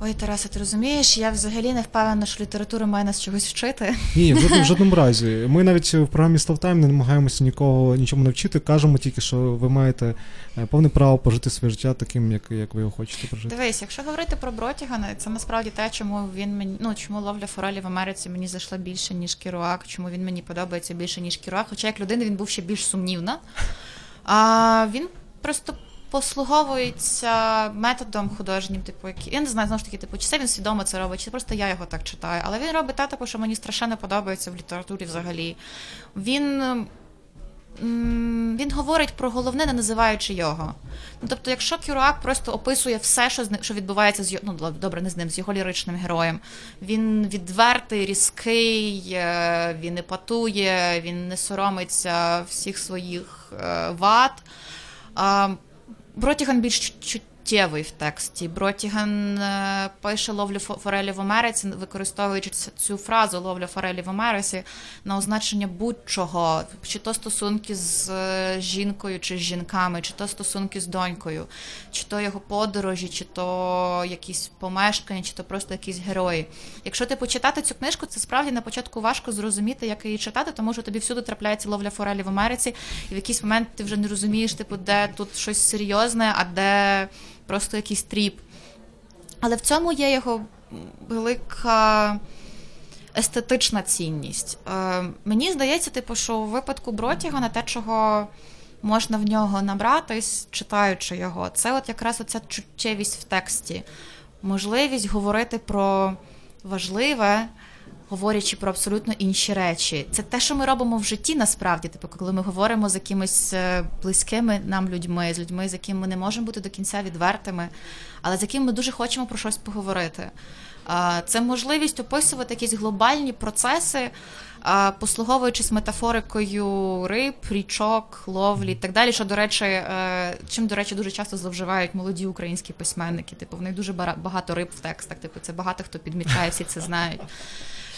Ой, Тарасе, ти розумієш, я взагалі не впевнена, що література має нас чогось вчити. Ні, в жодному, в жодному разі. Ми навіть в програмі Словтайм не намагаємося нікого нічому навчити. Кажемо тільки, що ви маєте е, повне право пожити своє життя таким, як, як ви його хочете прожити. Дивись, якщо говорити про Бротігана, це насправді те, чому він мені ну чому ловля форелі в Америці мені зайшла більше, ніж Керуак, чому він мені подобається більше, ніж Керуак. Хоча як людина він був ще більш сумнівна. А він просто послуговується методом художнім, типу, який я не знаю, знову ж таки, типу, чи це він свідомо це робить, чи просто я його так читаю. Але він робить те, типу, що мені страшенно подобається в літературі взагалі. Він. Він говорить про головне, не називаючи його. Ну, тобто, якщо Кюруак просто описує все, що що відбувається з ну добре, не з ним, з його ліричним героєм. Він відвертий, різкий, е, він не патує, він не соромиться всіх своїх е, вад. Бротіган більш чуттєвий в тексті. Бротіган е, пише ловлю форелі в Америці, використовуючи цю фразу ловля форелі в Америці на означення будь-чого, чи то стосунки з е, жінкою, чи з жінками, чи то стосунки з донькою, чи то його подорожі, чи то якісь помешкання, чи то просто якісь герої. Якщо ти почитати цю книжку, це справді на початку важко зрозуміти, як її читати, тому що тобі всюди трапляється ловля форелі в Америці, і в якийсь момент ти вже не розумієш, типу, де тут щось серйозне, а де просто якийсь тріп. Але в цьому є його велика естетична цінність. Е, мені здається, типу, що у випадку Бротігана те, чого можна в нього набратись, читаючи його, це от якраз оця чуттєвість в тексті, можливість говорити про важливе. Говорячи про абсолютно інші речі, це те, що ми робимо в житті, насправді, типу, коли ми говоримо з якимись е, близькими нам людьми, з людьми, з якими ми не можемо бути до кінця відвертими, але з якими ми дуже хочемо про щось поговорити. Це можливість описувати якісь глобальні процеси, послуговуючись метафорикою риб, річок, ловлі і так далі. Що, до речі, е, чим, до речі, дуже часто зловживають молоді українські письменники. Типу, в них дуже багато риб в текстах. Типу, це багато хто підмічає, всі це знають.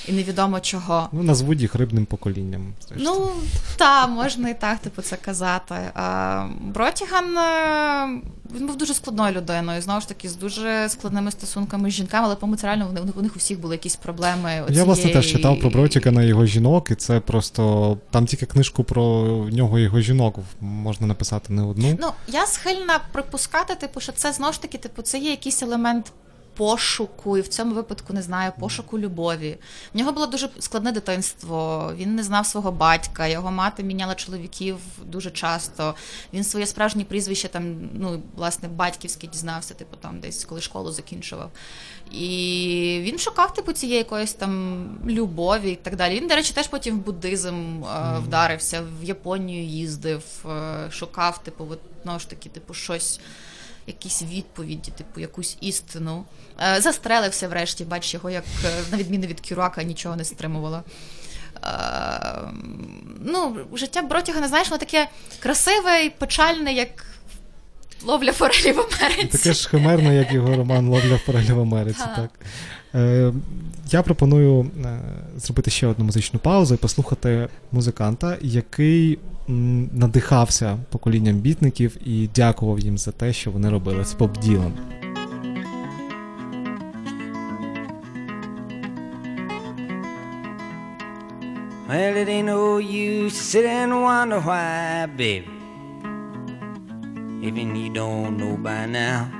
І невідомо чого. Ну, назвуть їх рибним поколінням. зрештою. Ну, та, можна і так, типу, це казати. А, Бротіган е, він був дуже складною людиною, знову ж таки, з дуже складними стосунками з жінками, але по-моєму, це реально у них, у всіх були якісь проблеми. Я, власне, теж читав про Бротіка на його жінок, і це просто там тільки книжку про нього і його жінок можна написати не одну. Ну, я схильна припускати, типу, що це знову ж таки, типу, це є якийсь елемент пошуку, і в цьому випадку не знаю, пошуку любові. В нього було дуже складне дитинство. Він не знав свого батька, його мати міняла чоловіків дуже часто. Він своє справжнє прізвище там, ну, власне, батьківське дізнався, типу, там десь коли школу закінчував. І він шукав типу цієї якоїсь там любові і так далі. Він, до речі, теж потім в буддизм е, вдарився, в Японію їздив, е, шукав, типу, от, знову ж таки, типу, щось якісь відповіді, типу, якусь істину. Е, Застрелився врешті, бач, його, як е, на відміну від Кюрака, нічого не стримувало. Е, ну, життя Бротяга, не знаєш, воно таке красиве і печальне, як ловля форелі в Америці. Таке ж химерне, як його роман Ловля форелі в Америці. Так. Е, я пропоную е, зробити ще одну музичну паузу і послухати музиканта, який надихався поколінням бітників і дякував їм за те, що вони робили. Це Боб Ділан. Well, it ain't no use to sit and wonder why, baby. Even you don't know by now.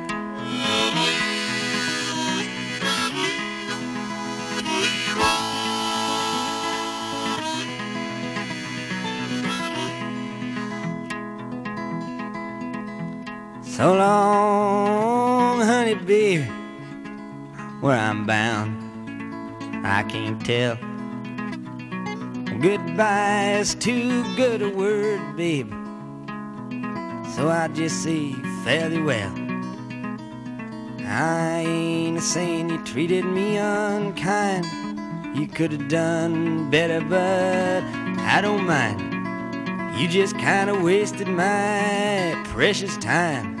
So long, honey, baby, where I'm bound, I can't tell. Goodbye is too good a word, baby. So I just say fairly well. I ain't saying you treated me unkind. You could have done better, but I don't mind. You just kinda wasted my precious time.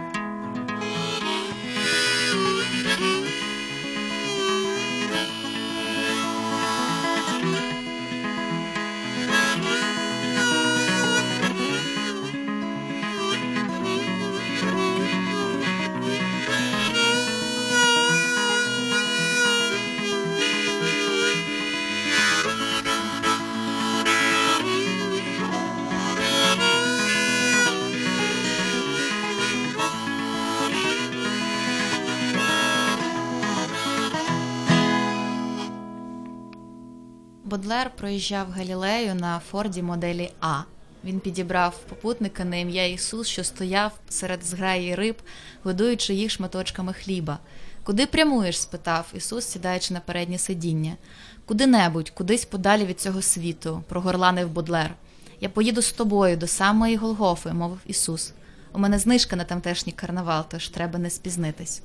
Бодлер проїжджав Галілею на Форді моделі А. Він підібрав попутника на ім'я Ісус, що стояв серед зграї риб, годуючи їх шматочками хліба. Куди прямуєш? спитав Ісус, сідаючи на переднє сидіння. Куди-небудь, кудись подалі від цього світу, прогорланив Бодлер. Я поїду з тобою до самої Голгофи, мовив Ісус. У мене знижка на тамтешній карнавал, тож треба не спізнитись.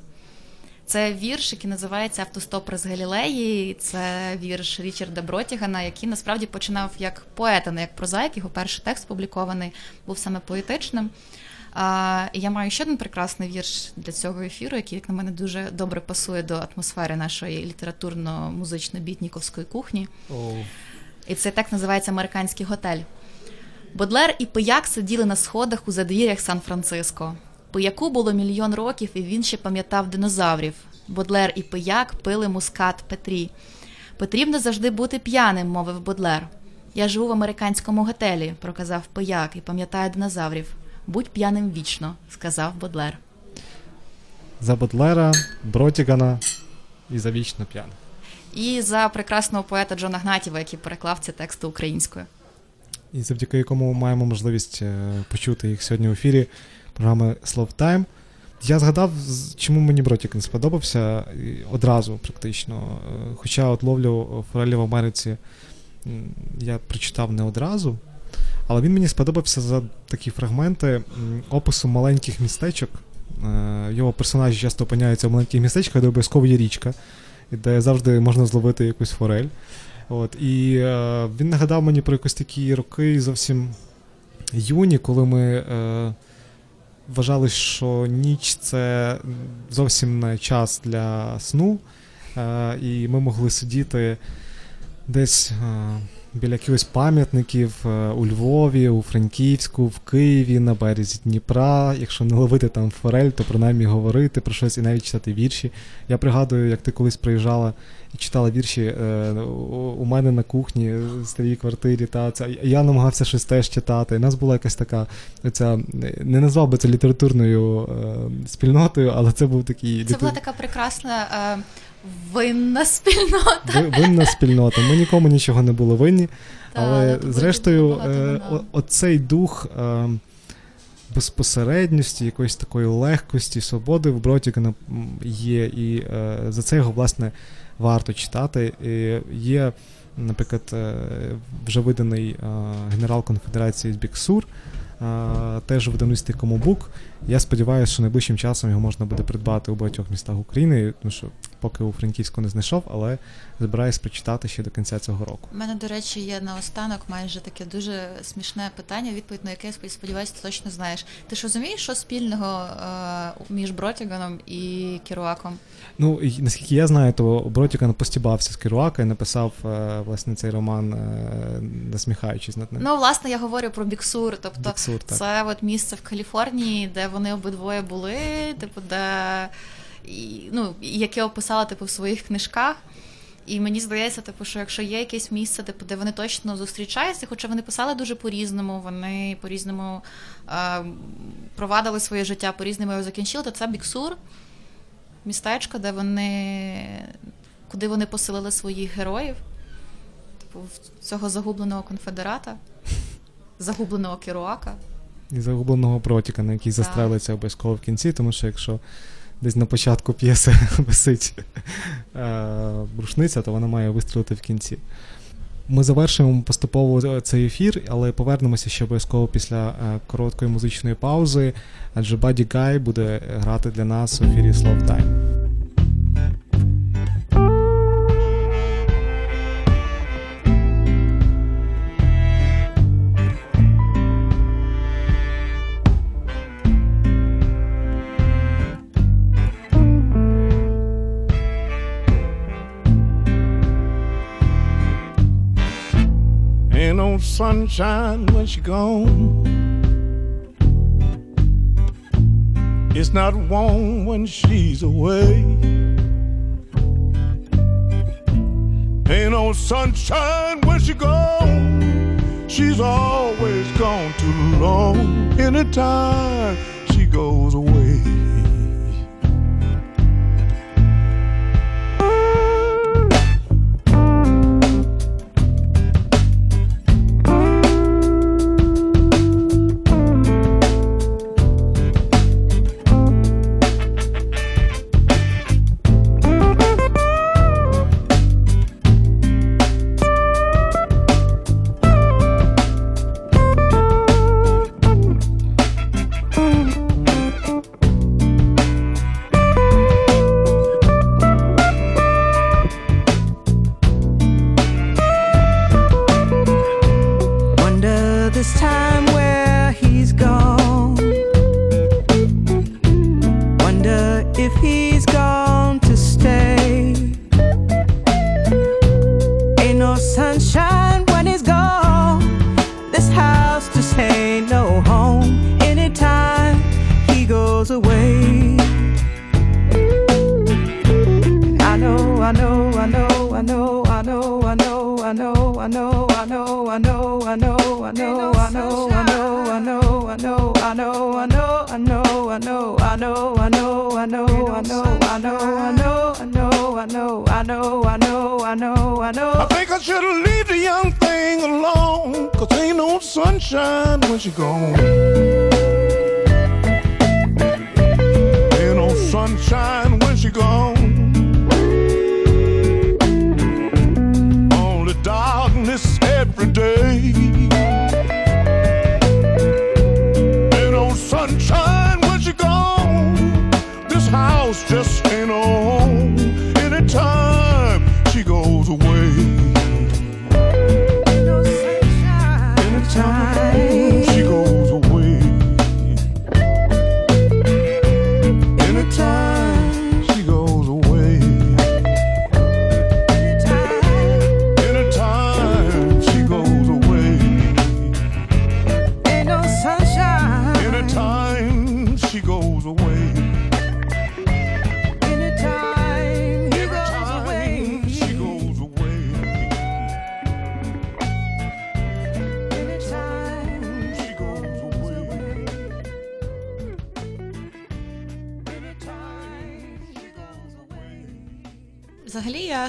Це вірш, який називається Автостоп з Галілеї. Це вірш Річарда Бротігана, який насправді починав як поет, а не як прозаїк. Його перший текст публікований був саме поетичним. Я маю ще один прекрасний вірш для цього ефіру, який, як на мене, дуже добре пасує до атмосфери нашої літературно-музично-бітніковської кухні. Oh. І цей текст називається Американський готель. Бодлер і пияк сиділи на сходах у задвір'ях Сан-Франциско. Пияку було мільйон років, і він ще пам'ятав динозаврів. Бодлер і пияк пили мускат Петрі. Потрібно завжди бути п'яним, мовив Бодлер. Я живу в американському готелі, проказав пияк і пам'ятаю динозаврів. Будь п'яним вічно, сказав Бодлер. За Бодлера, Бротігана і за вічно п'яних. І за прекрасного поета Джона Гнатіва, який переклав ці тексти українською. І завдяки якому маємо можливість е, почути їх сьогодні в ефірі програми Slow Time. Я згадав, чому мені Бротік не сподобався одразу, практично. Е, хоча от ловлю Форелі в Америці я прочитав не одразу, але він мені сподобався за такі фрагменти опису маленьких містечок. Е, його персонажі часто опиняються в маленьких містечках, де обов'язково є річка, де завжди можна зловити якусь форель. От, І е, він нагадав мені про якось такі роки зовсім юні, коли ми вважали, що ніч це зовсім не час для сну, е, і ми могли сидіти десь. Е, біля якихось пам'ятників е, у Львові, у Франківську, в Києві, на березі Дніпра. Якщо не ловити там форель, то принаймні говорити про щось і навіть читати вірші. Я пригадую, як ти колись приїжджала і читала вірші е, у мене на кухні в старій квартирі. Та це я намагався щось теж читати. У нас була якась така, ця не назвав би це літературною е, спільнотою, але це був такий. Це була така прекрасна. Винна спільнота. Винна спільнота. Ми нікому нічого не були винні. Але, зрештою, е, оцей дух е, безпосередності, якоїсь такої легкості, свободи в Бротікана є. І е, за це його, власне, варто читати. І Є, наприклад, е, вже виданий е, генерал конфедерації з Біксур теж видавництві Комобук. Я сподіваюся, що найближчим часом його можна буде придбати у багатьох містах України, тому що поки у Франківську не знайшов, але збираюсь прочитати ще до кінця цього року. У мене, до речі, є наостанок майже таке дуже смішне питання, відповідь на яке я сподіваюся, ти точно знаєш. Ти ж розумієш, що спільного е, між Бротіганом і Керуаком? Ну, і, наскільки я знаю, то Бротіган постібався з Керуака і написав е, власне цей роман, е, насміхаючись над ним. Ну, власне, я говорю про Біксур. Тобто, Біксур, так. це от місце в Каліфорнії, де вони обидвоє були, типу, де ну, яке описала типу, в своїх книжках. І мені здається, типу, що якщо є якесь місце, типу, де вони точно зустрічаються, хоча вони писали дуже по-різному, вони по-різному е, провадили своє життя, по-різному його закінчили, то це Біксур, містечко, де вони, куди вони поселили своїх героїв, типу, цього загубленого конфедерата, загубленого керуака. І загубленого протіка, на який застрелиться обов'язково в кінці, тому що якщо десь на початку п'єси висить е, брушниця, то вона має вистрілити в кінці. Ми завершуємо поступово цей ефір, але повернемося ще обов'язково після е, короткої музичної паузи, адже Баді Гай буде грати для нас у ефірі Slow Time. Sunshine when she gone. It's not warm when she's away. Ain't no sunshine when she gone. She's always gone too long. Anytime she goes away. Sunshine when she gone. Ain't no sunshine when she gone. Only darkness every day.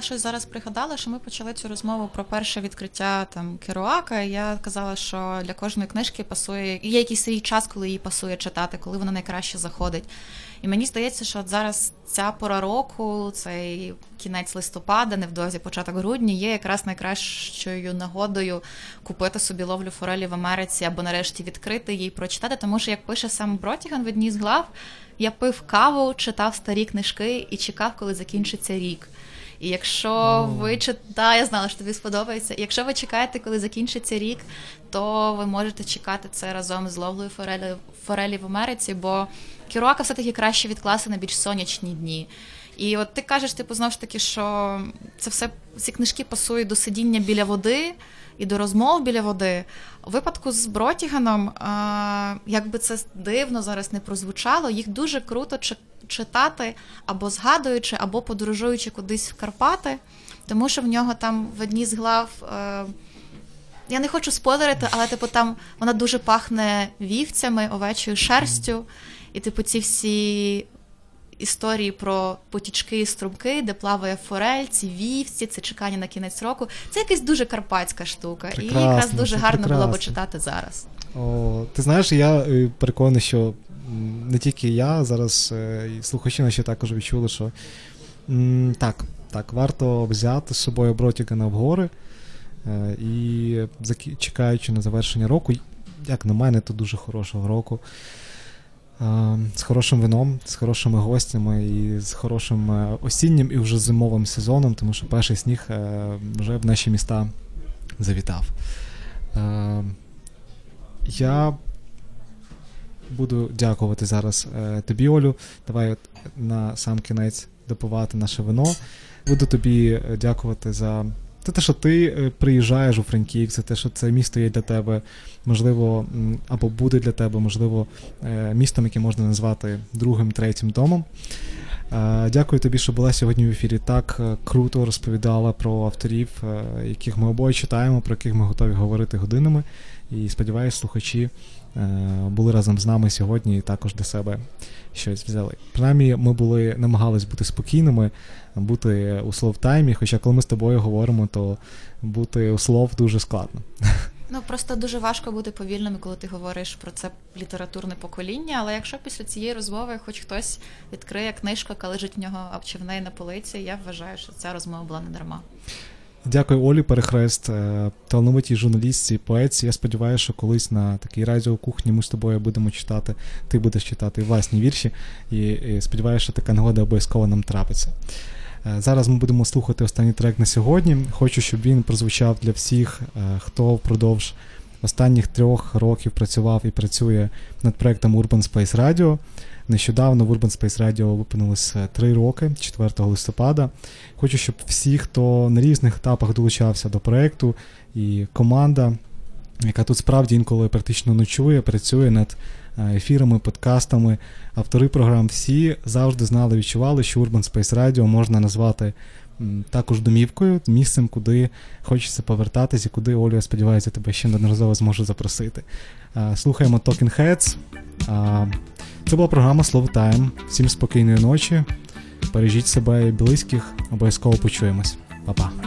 Щось зараз пригадала, що ми почали цю розмову про перше відкриття там Керуака. Я казала, що для кожної книжки пасує є якийсь свій час, коли її пасує читати, коли вона найкраще заходить. І мені здається, що от зараз ця пора року, цей кінець листопада, невдовзі початок грудня, є якраз найкращою нагодою купити собі ловлю форелі в Америці або нарешті відкрити її прочитати. Тому що, як пише сам Бротіган в одній з глав, я пив каву, читав старі книжки і чекав, коли закінчиться рік. І якщо ви читаєте, я знала, що тобі сподобається. І Якщо ви чекаєте, коли закінчиться рік, то ви можете чекати це разом з ловлею форелі, форелі в Америці, бо кіруака все-таки краще відкласти на більш сонячні дні. І от ти кажеш, типу, знову ж таки, що це все ці книжки пасують до сидіння біля води і до розмов біля води. У випадку з Бротіганом, а, як би це дивно зараз не прозвучало, їх дуже круто читати або згадуючи, або подорожуючи кудись в Карпати, тому що в нього там в одній з глав. Е, я не хочу спойлерити, але типу там вона дуже пахне вівцями, овечою шерстю, і типу ці всі історії про потічки і струмки, де плаває форель, ці вівці, це чекання на кінець року. Це якась дуже карпатська штука. і якраз дуже гарно було б читати зараз. О, ти знаєш, я е, переконаний, що не тільки я, зараз е, і слухачі наші також відчули, що м, так, так, варто взяти з собою Бротігана в гори. е, І чекаючи на завершення року, як на мене, то дуже хорошого року. Е, З хорошим вином, з хорошими гостями і з хорошим е, осіннім і вже зимовим сезоном, тому що перший сніг е, вже в наші міста завітав. Я буду дякувати зараз тобі, Олю. Давай на сам кінець допивати наше вино. Буду тобі дякувати за те, що ти приїжджаєш у Франківськ, за те, що це місто є для тебе, можливо, або буде для тебе, можливо, е, містом, яке можна назвати другим, третім домом. Е, Дякую тобі, що була сьогодні в ефірі. Так е, круто розповідала про авторів, яких ми обоє читаємо, про яких ми готові говорити годинами. І сподіваюся, слухачі були разом з нами сьогодні і також для себе щось взяли. Принаймні, ми були намагались бути спокійними, бути у слов-таймі, хоча коли ми з тобою говоримо, то бути у слов дуже складно. Ну просто дуже важко бути повільними, коли ти говориш про це літературне покоління. Але якщо після цієї розмови хоч хтось відкриє книжку, яка лежить в нього або чи в неї на полиці, я вважаю, що ця розмова була не дарма. Дякую Олі Перехрест, е, талановитій журналістці, поетці. Я сподіваюся, що колись на такій радіокухні ми з тобою будемо читати, ти будеш читати власні вірші, і сподіваюся, що така нагода обов'язково нам трапиться. Е, Зараз ми будемо слухати останній трек на сьогодні. Хочу, щоб він прозвучав для всіх, е, хто впродовж останніх трьох років працював і працює над проектом Urban Space Radio. Нещодавно в Urban Space Radio виповнилось три роки, 4 листопада. Хочу, щоб всі, хто на різних етапах долучався до проекту, і команда, яка тут справді інколи практично ночує, працює над е, ефірами, подкастами, автори програм, всі завжди знали, відчували, що Urban Space Radio можна назвати також домівкою, місцем, куди хочеться повертатися, і куди Олю, я сподіваюся, тебе ще неодноразово зможу запросити. Слухаємо Talking Heads. Це була програма Slow Time. Всім спокійної ночі. Бережіть себе і близьких, обов'язково почуємось. Па-па.